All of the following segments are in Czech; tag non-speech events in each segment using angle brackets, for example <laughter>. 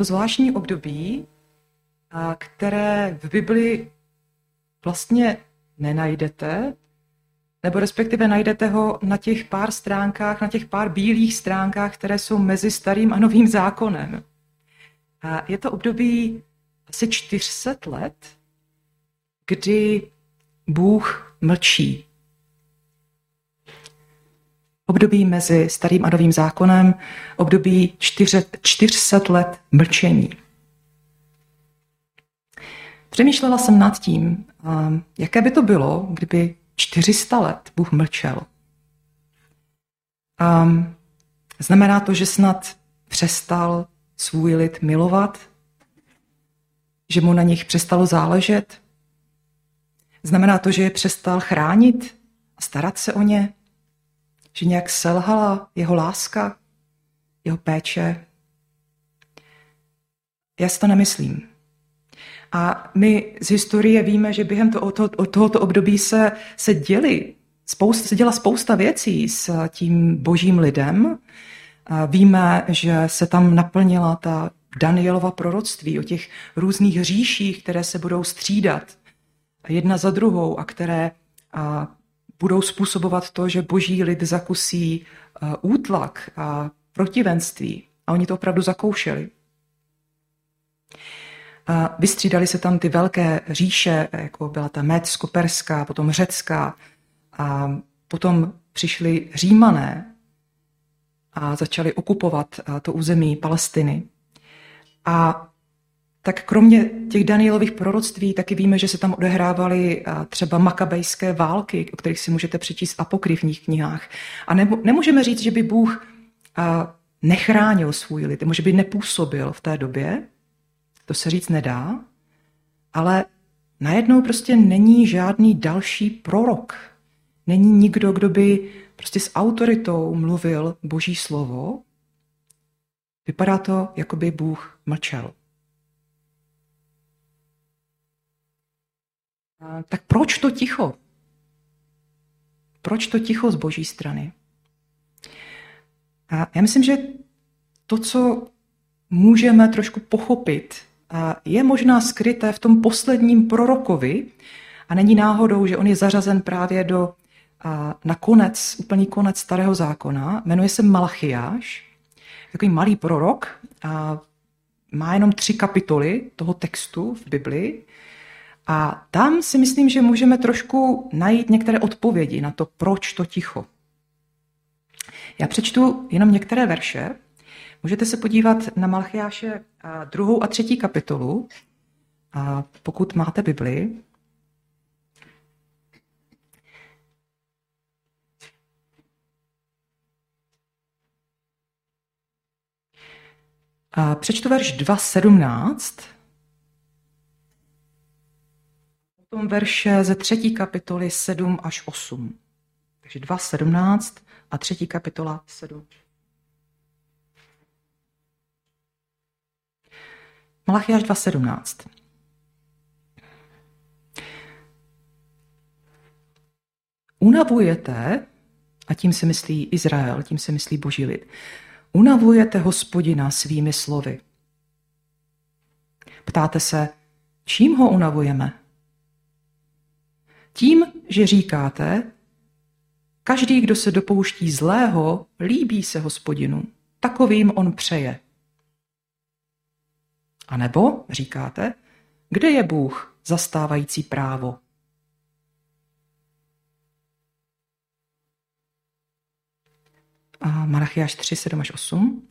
to zvláštní období, které v Bibli vlastně nenajdete, nebo respektive najdete ho na těch pár stránkách, na těch pár bílých stránkách, které jsou mezi starým a novým zákonem. A je to období asi 400 let, kdy Bůh mlčí. Období mezi starým a novým zákonem, období 400 let mlčení. Přemýšlela jsem nad tím, jaké by to bylo, kdyby 400 let Bůh mlčel. znamená to, že snad přestal svůj lid milovat, že mu na nich přestalo záležet. Znamená to, že je přestal chránit a starat se o ně, že nějak selhala jeho láska, jeho péče. Já si to nemyslím. A my z historie víme, že během toho, toho, tohoto období se, se děli spousta, se děla spousta věcí s tím božím lidem. A víme, že se tam naplnila ta Danielova proroctví o těch různých říších, které se budou střídat jedna za druhou a které a, budou způsobovat to, že boží lid zakusí a, útlak a protivenství. A oni to opravdu zakoušeli. A vystřídali se tam ty velké říše, jako byla ta Mécko-Perská, potom Řecká, a potom přišli Římané a začali okupovat to území Palestiny. A tak kromě těch Danielových proroctví taky víme, že se tam odehrávaly třeba makabejské války, o kterých si můžete přečíst v apokryfních knihách. A nemůžeme říct, že by Bůh nechránil svůj lid, že by nepůsobil v té době, to se říct nedá, ale najednou prostě není žádný další prorok. Není nikdo, kdo by prostě s autoritou mluvil boží slovo. Vypadá to, jako by Bůh mlčel. Tak proč to ticho? Proč to ticho z boží strany? A já myslím, že to, co můžeme trošku pochopit je možná skryté v tom posledním prorokovi a není náhodou, že on je zařazen právě do na konec, úplný konec starého zákona. Jmenuje se Malachiáš, takový malý prorok, a má jenom tři kapitoly toho textu v Biblii. A tam si myslím, že můžeme trošku najít některé odpovědi na to, proč to ticho. Já přečtu jenom některé verše, Můžete se podívat na Malchiáše druhou a třetí kapitolu, a pokud máte Bibli. A přečtu verš 2.17. Potom verše ze třetí kapitoly 7 až 8. Takže 2.17 a třetí kapitola 7 Malachiáš 2.17. Unavujete, a tím se myslí Izrael, tím se myslí boží lid, unavujete hospodina svými slovy. Ptáte se, čím ho unavujeme? Tím, že říkáte, každý, kdo se dopouští zlého, líbí se hospodinu, takovým on přeje. A nebo říkáte, kde je Bůh zastávající právo? A Malachiáš 3, 7 až 8.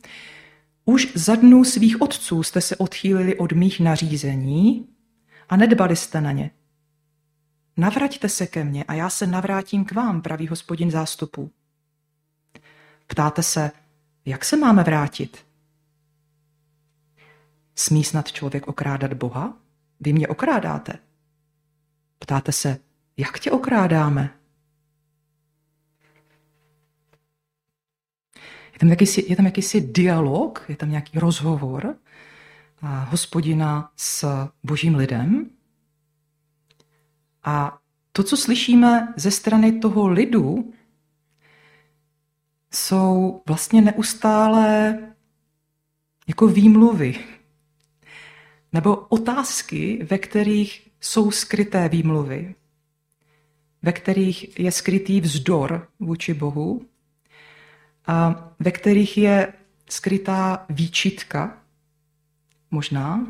Už za dnů svých otců jste se odchýlili od mých nařízení a nedbali jste na ně. Navraťte se ke mně a já se navrátím k vám, pravý hospodin zástupů. Ptáte se, jak se máme vrátit? Smí snad člověk okrádat Boha? Vy mě okrádáte. Ptáte se, jak tě okrádáme? Je tam jakýsi, je tam jakýsi dialog, je tam nějaký rozhovor a hospodina s božím lidem. A to, co slyšíme ze strany toho lidu, jsou vlastně neustále jako výmluvy, nebo otázky, ve kterých jsou skryté výmluvy, ve kterých je skrytý vzdor vůči Bohu a ve kterých je skrytá výčitka, možná,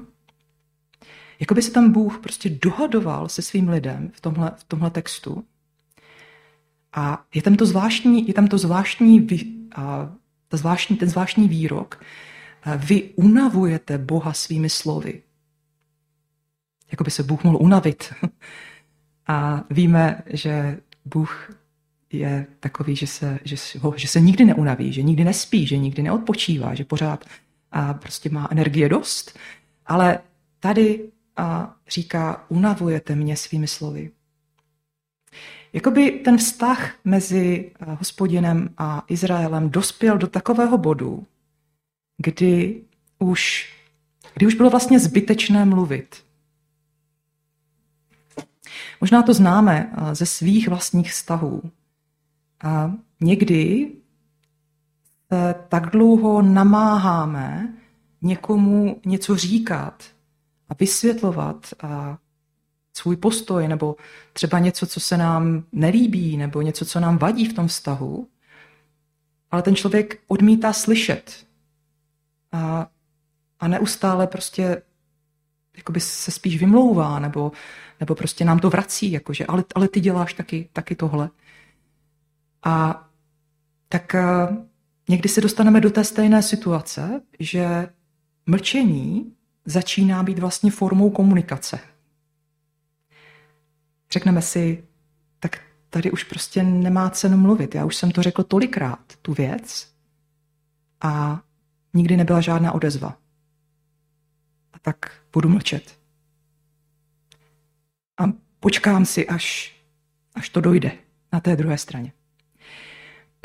jako by se tam Bůh prostě dohadoval se svým lidem v tomhle, v tomhle textu. A je tam to zvláštní, je tam to zvláštní, a, ta zvláštní, ten zvláštní výrok. Vy unavujete Boha svými slovy. Jako by se Bůh mohl unavit. A víme, že Bůh je takový, že se, že, že se nikdy neunaví, že nikdy nespí, že nikdy neodpočívá, že pořád a prostě má energie dost. Ale tady a říká, unavujete mě svými slovy. Jakoby ten vztah mezi hospodinem a Izraelem dospěl do takového bodu, kdy už, kdy už bylo vlastně zbytečné mluvit. Možná to známe ze svých vlastních vztahů. A někdy tak dlouho namáháme někomu něco říkat a vysvětlovat a svůj postoj nebo třeba něco, co se nám nelíbí nebo něco, co nám vadí v tom vztahu, ale ten člověk odmítá slyšet a, a neustále prostě jakoby se spíš vymlouvá nebo, nebo prostě nám to vrací, jakože ale, ale ty děláš taky, taky tohle. A tak a, eh, někdy se dostaneme do té stejné situace, že mlčení začíná být vlastně formou komunikace. Řekneme si, tak tady už prostě nemá cenu mluvit. Já už jsem to řekl tolikrát, tu věc, a nikdy nebyla žádná odezva. A tak budu mlčet. A počkám si, až, až to dojde na té druhé straně.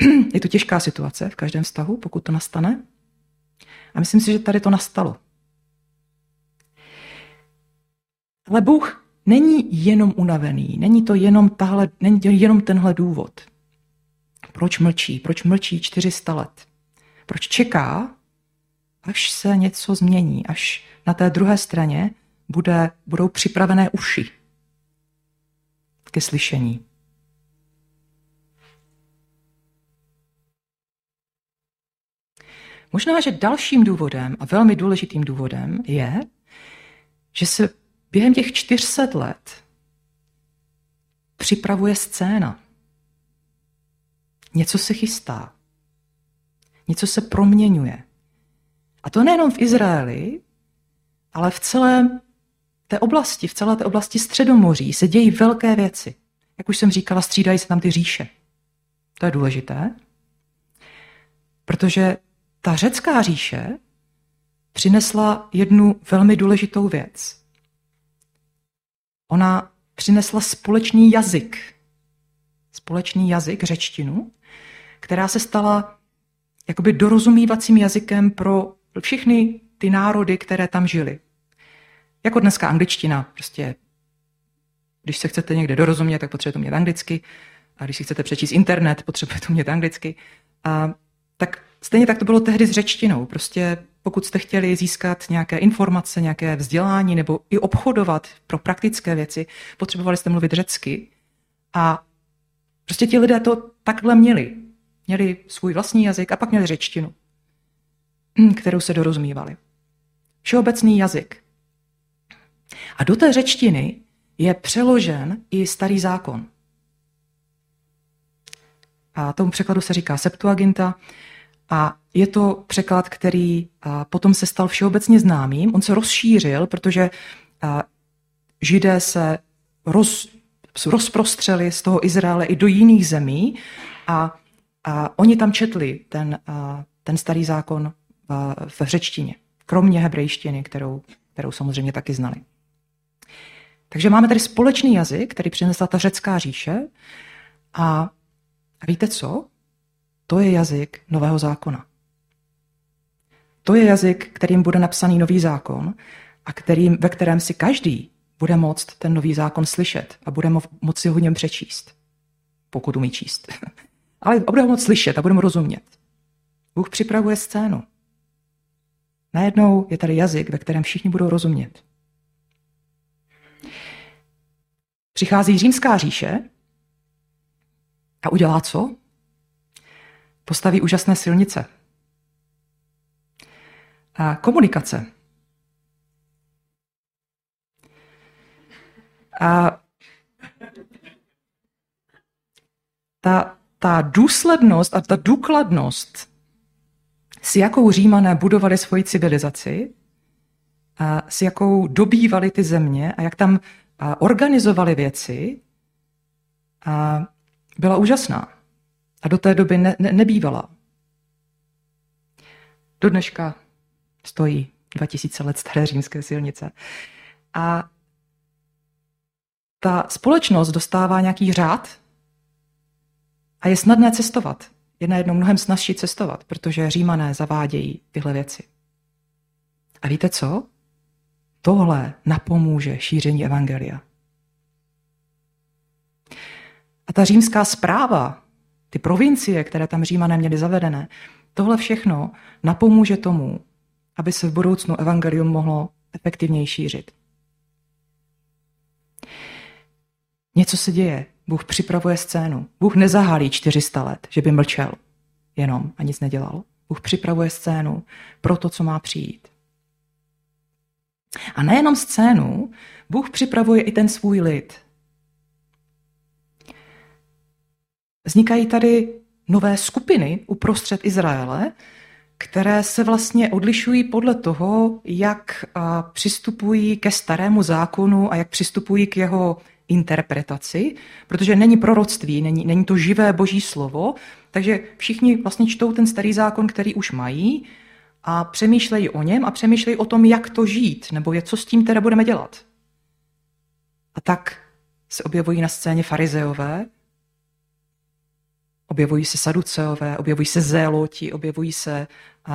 <clears throat> Je to těžká situace v každém vztahu, pokud to nastane. A myslím si, že tady to nastalo. Ale Bůh není jenom unavený, není to jenom, tahle, není to jenom tenhle důvod. Proč mlčí? Proč mlčí 400 let? Proč čeká, až se něco změní, až na té druhé straně bude, budou připravené uši ke slyšení. Možná, že dalším důvodem a velmi důležitým důvodem je, že se během těch 400 let připravuje scéna. Něco se chystá. Něco se proměňuje. A to nejenom v Izraeli, ale v celé té oblasti, v celé té oblasti Středomoří se dějí velké věci. Jak už jsem říkala, střídají se tam ty říše. To je důležité, protože ta řecká říše přinesla jednu velmi důležitou věc. Ona přinesla společný jazyk. Společný jazyk, řečtinu, která se stala jakoby dorozumívacím jazykem pro všechny ty národy, které tam žily. Jako dneska angličtina, prostě když se chcete někde dorozumět, tak potřebujete umět anglicky, a když si chcete přečíst internet, potřebujete umět anglicky. A tak stejně tak to bylo tehdy s řečtinou. Prostě pokud jste chtěli získat nějaké informace, nějaké vzdělání nebo i obchodovat pro praktické věci, potřebovali jste mluvit řecky. A prostě ti lidé to takhle měli. Měli svůj vlastní jazyk a pak měli řečtinu, kterou se dorozumívali. Všeobecný jazyk. A do té řečtiny je přeložen i starý zákon. A tomu překladu se říká Septuaginta. A je to překlad, který potom se stal všeobecně známým. On se rozšířil, protože židé se roz, rozprostřeli z toho Izraele i do jiných zemí a, a oni tam četli ten, ten starý zákon v, řečtině, kromě hebrejštiny, kterou, kterou samozřejmě taky znali. Takže máme tady společný jazyk, který přinesla ta řecká říše a víte co? To je jazyk nového zákona. To je jazyk, kterým bude napsaný nový zákon a kterým, ve kterém si každý bude moct ten nový zákon slyšet a bude mo- moci ho něm přečíst, pokud umí číst. <laughs> Ale bude ho moct slyšet a bude mu rozumět. Bůh připravuje scénu. Najednou je tady jazyk, ve kterém všichni budou rozumět. Přichází římská říše a udělá co? Postaví úžasné silnice. A komunikace. A ta, ta důslednost a ta důkladnost, s jakou římané budovali svoji civilizaci, a s jakou dobývali ty země a jak tam organizovali věci, a byla úžasná. A do té doby ne, ne, nebývala. Do dneška stojí 2000 let staré římské silnice. A ta společnost dostává nějaký řád a je snadné cestovat. Je najednou mnohem snazší cestovat, protože římané zavádějí tyhle věci. A víte co? Tohle napomůže šíření evangelia. A ta římská zpráva, ty provincie, které tam římané měly zavedené, tohle všechno napomůže tomu, aby se v budoucnu evangelium mohlo efektivněji šířit. Něco se děje. Bůh připravuje scénu. Bůh nezahálí 400 let, že by mlčel jenom a nic nedělal. Bůh připravuje scénu pro to, co má přijít. A nejenom scénu, Bůh připravuje i ten svůj lid. Vznikají tady nové skupiny uprostřed Izraele, které se vlastně odlišují podle toho, jak přistupují ke starému zákonu a jak přistupují k jeho interpretaci, protože není proroctví, není, není to živé boží slovo, takže všichni vlastně čtou ten starý zákon, který už mají a přemýšlejí o něm a přemýšlejí o tom, jak to žít, nebo je, co s tím teda budeme dělat. A tak se objevují na scéně farizeové, objevují se saduceové, objevují se zéloti, objevují se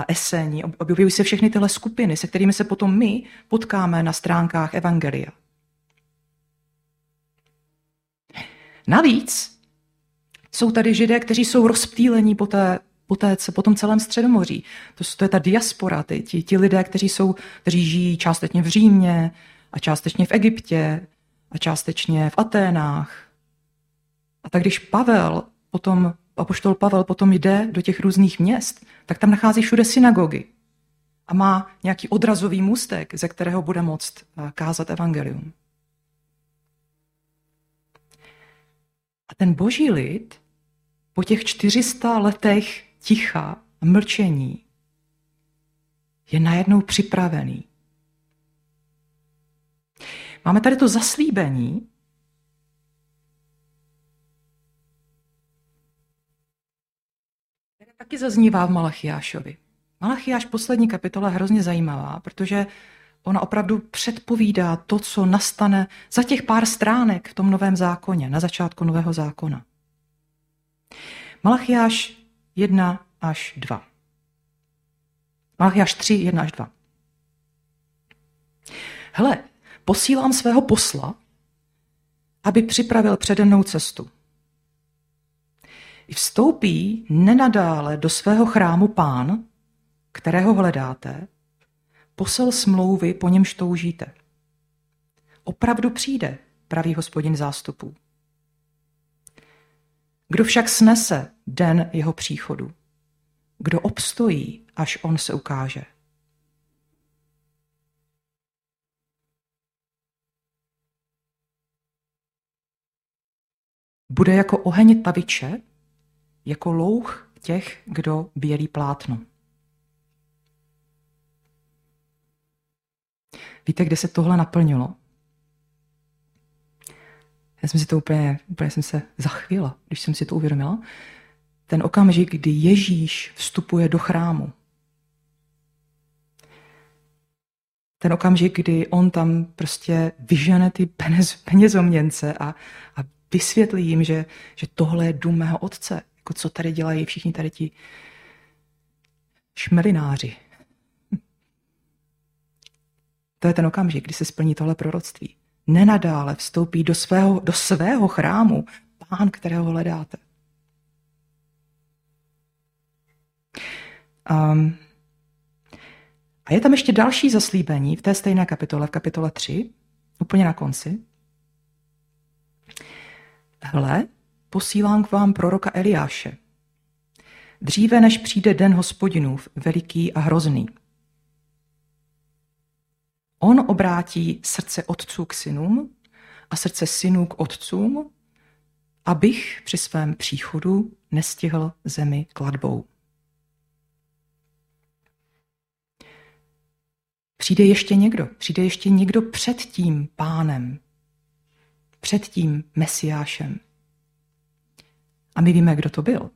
eseni, objevují se všechny tyhle skupiny, se kterými se potom my potkáme na stránkách Evangelia. Navíc jsou tady židé, kteří jsou rozptýlení po, té, po, té, po tom celém středomoří. To, to je ta diaspora, ty, ti, ti lidé, kteří, jsou, kteří žijí částečně v Římě a částečně v Egyptě a částečně v Aténách. A tak když Pavel potom, apoštol Pavel potom jde do těch různých měst, tak tam nachází všude synagogy a má nějaký odrazový můstek, ze kterého bude moct eh, kázat evangelium. A ten boží lid po těch 400 letech ticha a mlčení je najednou připravený. Máme tady to zaslíbení, taky zaznívá v Malachiášovi. Malachiáš poslední kapitola je hrozně zajímavá, protože ona opravdu předpovídá to, co nastane za těch pár stránek v tom novém zákoně, na začátku nového zákona. Malachiáš 1 až 2. Malachiáš 3, 1 až 2. Hele, posílám svého posla, aby připravil přede mnou cestu. Vstoupí nenadále do svého chrámu pán, kterého hledáte, posel smlouvy, po němž toužíte. Opravdu přijde, pravý hospodin zástupů. Kdo však snese den jeho příchodu? Kdo obstojí, až on se ukáže? Bude jako oheň taviče, jako louch těch, kdo bělí plátno. Víte, kde se tohle naplnilo? Já jsem si to úplně, úplně jsem se zachvěla, když jsem si to uvědomila. Ten okamžik, kdy Ježíš vstupuje do chrámu. Ten okamžik, kdy on tam prostě vyžene ty peněz, penězoměnce a, a vysvětlí jim, že, že tohle je dům mého otce. Jako co tady dělají všichni tady ti šmelináři. <laughs> To je ten okamžik, kdy se splní tohle proroctví. Nenadále vstoupí do svého, do svého chrámu pán, kterého hledáte. Um, a je tam ještě další zaslíbení v té stejné kapitole, v kapitole 3, úplně na konci. Hle, posílám k vám proroka Eliáše. Dříve než přijde den hospodinův, veliký a hrozný. On obrátí srdce otců k synům a srdce synů k otcům, abych při svém příchodu nestihl zemi kladbou. Přijde ještě někdo, přijde ještě někdo před tím pánem, před tím mesiášem. A my víme, kdo to byl.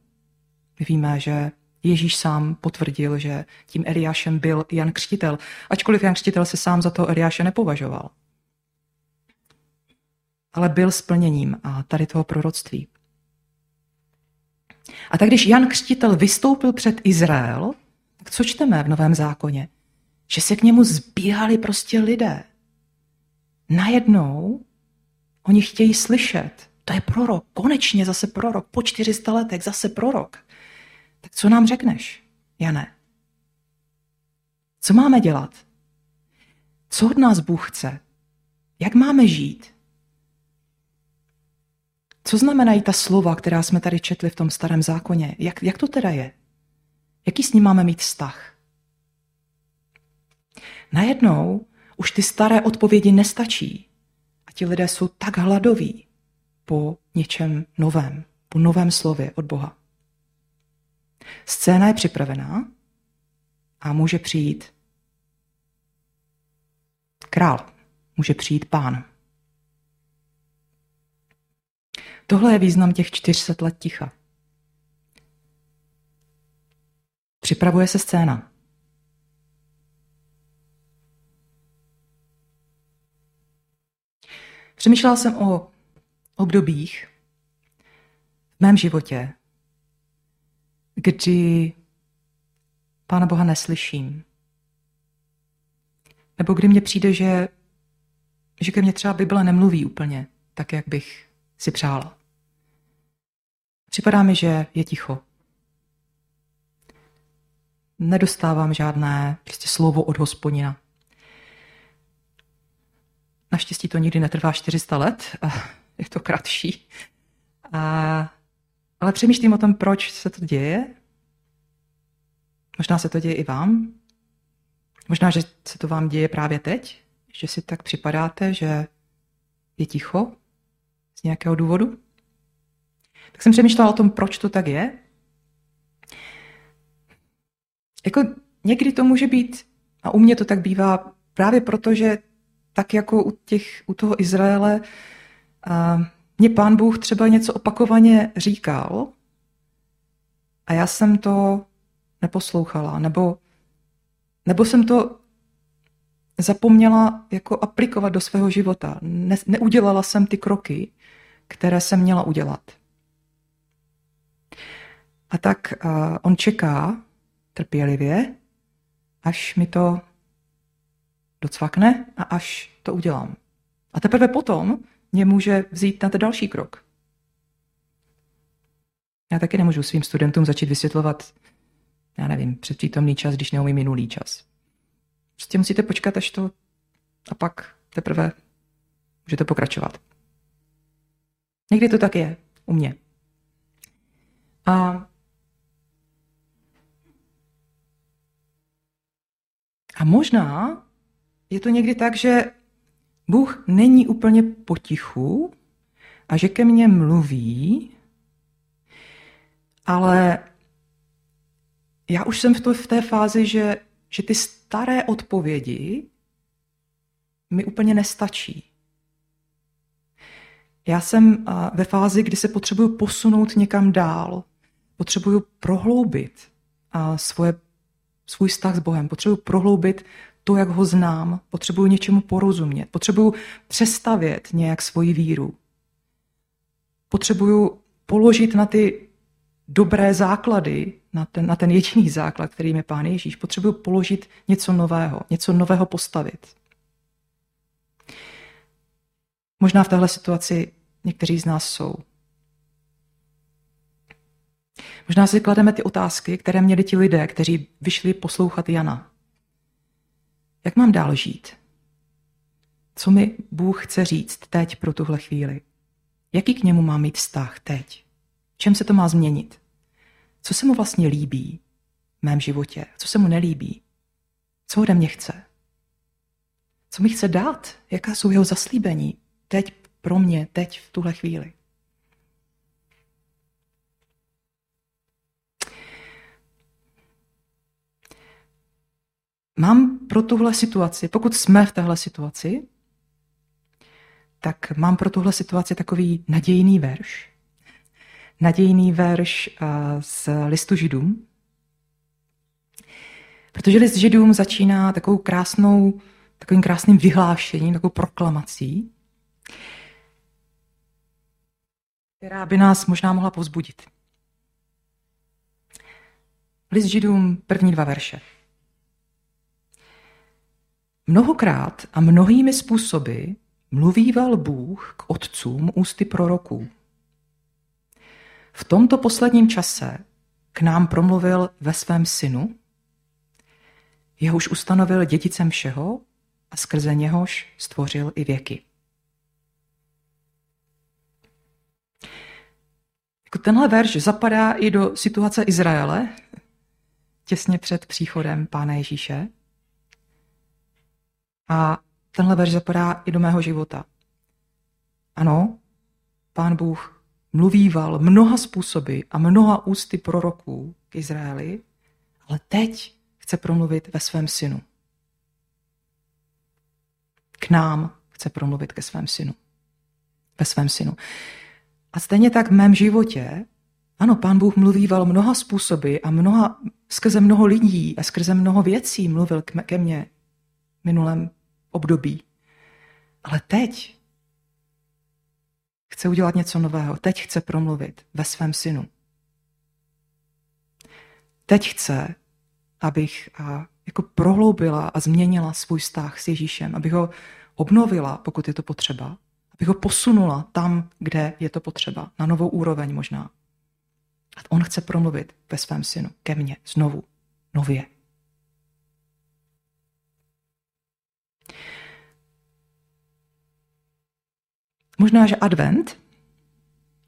My víme, že Ježíš sám potvrdil, že tím Eliášem byl Jan Křtitel, ačkoliv Jan Křtitel se sám za toho Eliáše nepovažoval. Ale byl splněním a tady toho proroctví. A tak když Jan Křtitel vystoupil před Izrael, tak co čteme v Novém zákoně? Že se k němu zbíhali prostě lidé. Najednou oni chtějí slyšet, to je prorok, konečně zase prorok, po 400 letech zase prorok. Tak co nám řekneš, Jane? Co máme dělat? Co od nás Bůh chce? Jak máme žít? Co znamenají ta slova, která jsme tady četli v tom starém zákoně? Jak, jak to teda je? Jaký s ním máme mít vztah? Najednou už ty staré odpovědi nestačí. A ti lidé jsou tak hladoví po něčem novém, po novém slově od Boha. Scéna je připravená a může přijít král, může přijít pán. Tohle je význam těch 400 let ticha. Připravuje se scéna. Přemýšlela jsem o obdobích v mém životě, kdy Pána Boha neslyším. Nebo kdy mně přijde, že, že ke mně třeba Bible nemluví úplně tak, jak bych si přála. Připadá mi, že je ticho. Nedostávám žádné prostě slovo od hospodina. Naštěstí to nikdy netrvá 400 let, je to kratší. A, ale přemýšlím o tom, proč se to děje. Možná se to děje i vám. Možná, že se to vám děje právě teď, že si tak připadáte, že je ticho z nějakého důvodu. Tak jsem přemýšlela o tom, proč to tak je. Jako někdy to může být, a u mě to tak bývá, právě proto, že tak jako u, těch, u toho Izraele, a mě pán Bůh třeba něco opakovaně říkal a já jsem to neposlouchala, nebo, nebo jsem to zapomněla jako aplikovat do svého života. Ne, neudělala jsem ty kroky, které jsem měla udělat. A tak uh, on čeká trpělivě, až mi to docvakne a až to udělám. A teprve potom mě může vzít na ten další krok. Já taky nemůžu svým studentům začít vysvětlovat, já nevím, předpřítomný čas, když neumím minulý čas. Prostě musíte počkat, až to a pak teprve můžete pokračovat. Někdy to tak je, u mě. A, a možná je to někdy tak, že Bůh není úplně potichu a že ke mně mluví, ale já už jsem v, to, v té fázi, že, že ty staré odpovědi mi úplně nestačí. Já jsem ve fázi, kdy se potřebuju posunout někam dál. Potřebuju prohloubit svoje, svůj vztah s Bohem. Potřebuju prohloubit to, jak ho znám. Potřebuju něčemu porozumět. Potřebuju přestavět nějak svoji víru. Potřebuju položit na ty dobré základy, na ten, na ten jediný základ, kterým je Pán Ježíš. Potřebuju položit něco nového, něco nového postavit. Možná v téhle situaci někteří z nás jsou. Možná si klademe ty otázky, které měli ti lidé, kteří vyšli poslouchat Jana. Jak mám dál žít? Co mi Bůh chce říct teď pro tuhle chvíli? Jaký k němu mám mít vztah teď? V čem se to má změnit? Co se mu vlastně líbí v mém životě? Co se mu nelíbí? Co ode mě chce? Co mi chce dát? Jaká jsou jeho zaslíbení teď pro mě, teď v tuhle chvíli? Mám pro tuhle situaci, pokud jsme v téhle situaci, tak mám pro tuhle situaci takový nadějný verš. Nadějný verš eh, z listu Židům. Protože list Židům začíná takovou krásnou, takovým krásným vyhlášením, takovou proklamací, která by nás možná mohla povzbudit. List Židům, první dva verše. Mnohokrát a mnohými způsoby mluvíval Bůh k otcům ústy proroků. V tomto posledním čase k nám promluvil ve svém synu, jehož ustanovil dědicem všeho a skrze něhož stvořil i věky. Jako tenhle verš zapadá i do situace Izraele, těsně před příchodem Pána Ježíše. A tenhle verš zapadá i do mého života. Ano, pán Bůh mluvíval mnoha způsoby a mnoha ústy proroků k Izraeli, ale teď chce promluvit ve svém synu. K nám chce promluvit ke svém synu. Ve svém synu. A stejně tak v mém životě, ano, pán Bůh mluvíval mnoha způsoby a mnoha, skrze mnoho lidí a skrze mnoho věcí mluvil ke mně minulém období. Ale teď chce udělat něco nového. Teď chce promluvit ve svém synu. Teď chce, abych a, jako prohloubila a změnila svůj vztah s Ježíšem, abych ho obnovila, pokud je to potřeba, abych ho posunula tam, kde je to potřeba, na novou úroveň možná. A on chce promluvit ve svém synu, ke mně, znovu, nově. Možná, že advent,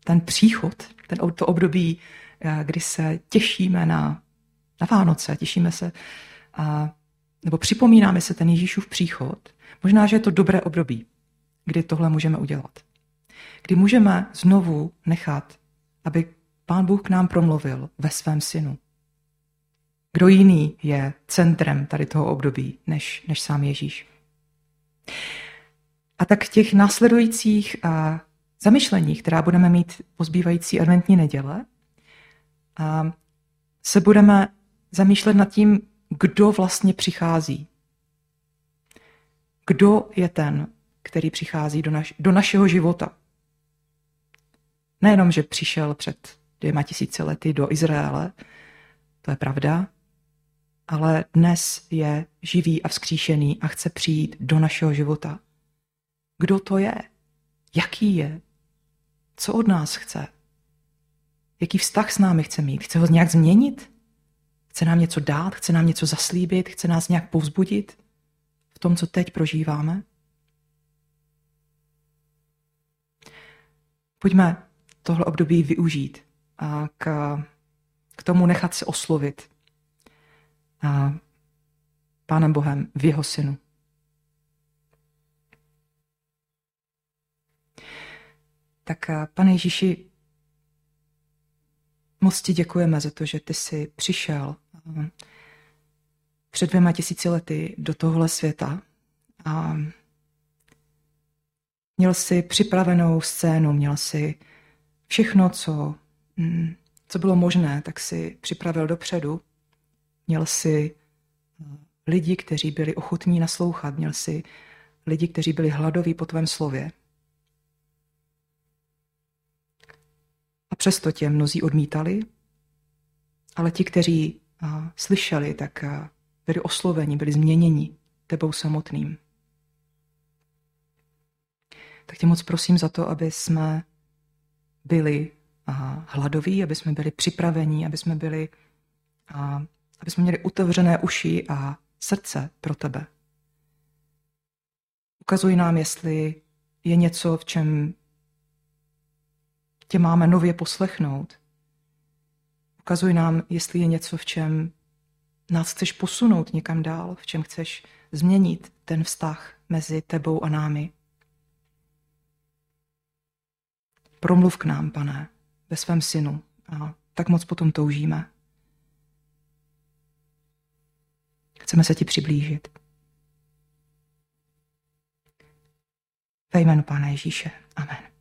ten příchod, ten, to období, eh, kdy se těšíme na, na Vánoce, těšíme se, a, nebo připomínáme se ten Ježíšův příchod, možná, že je to dobré období, kdy tohle můžeme udělat. Kdy můžeme znovu nechat, aby Pán Bůh k nám promluvil ve svém synu. Kdo jiný je centrem tady toho období, než, než sám Ježíš. A tak v těch následujících a, zamyšleních, která budeme mít po zbývající adventní neděle, a, se budeme zamýšlet nad tím, kdo vlastně přichází. Kdo je ten, který přichází do, naš, do našeho života. Nejenom, že přišel před dvěma tisíci lety do Izraele, to je pravda, ale dnes je živý a vzkříšený a chce přijít do našeho života. Kdo to je, jaký je, co od nás chce, jaký vztah s námi chce mít, chce ho nějak změnit, chce nám něco dát, chce nám něco zaslíbit, chce nás nějak povzbudit v tom, co teď prožíváme. Pojďme tohle období využít a k, k tomu nechat se oslovit a Pánem Bohem v jeho synu. Tak eh, pane Ježíši, moc ti děkujeme za to, že ty jsi přišel eh, před dvěma tisíci lety do tohle světa a měl si připravenou scénu, měl si všechno, co, mm, co bylo možné, tak si připravil dopředu. Měl si eh, lidi, kteří byli ochotní naslouchat, měl si lidi, kteří byli hladoví po tvém slově. A přesto tě mnozí odmítali, ale ti, kteří slyšeli, tak byli osloveni, byli změněni tebou samotným. Tak tě moc prosím za to, aby jsme byli hladoví, aby jsme byli připraveni, aby jsme byli, aby jsme měli otevřené uši a srdce pro tebe. Ukazuj nám, jestli je něco, v čem tě máme nově poslechnout. Ukazuj nám, jestli je něco, v čem nás chceš posunout někam dál, v čem chceš změnit ten vztah mezi tebou a námi. Promluv k nám, pane, ve svém synu. A tak moc potom toužíme. Chceme se ti přiblížit. Ve jménu Pána Ježíše. Amen.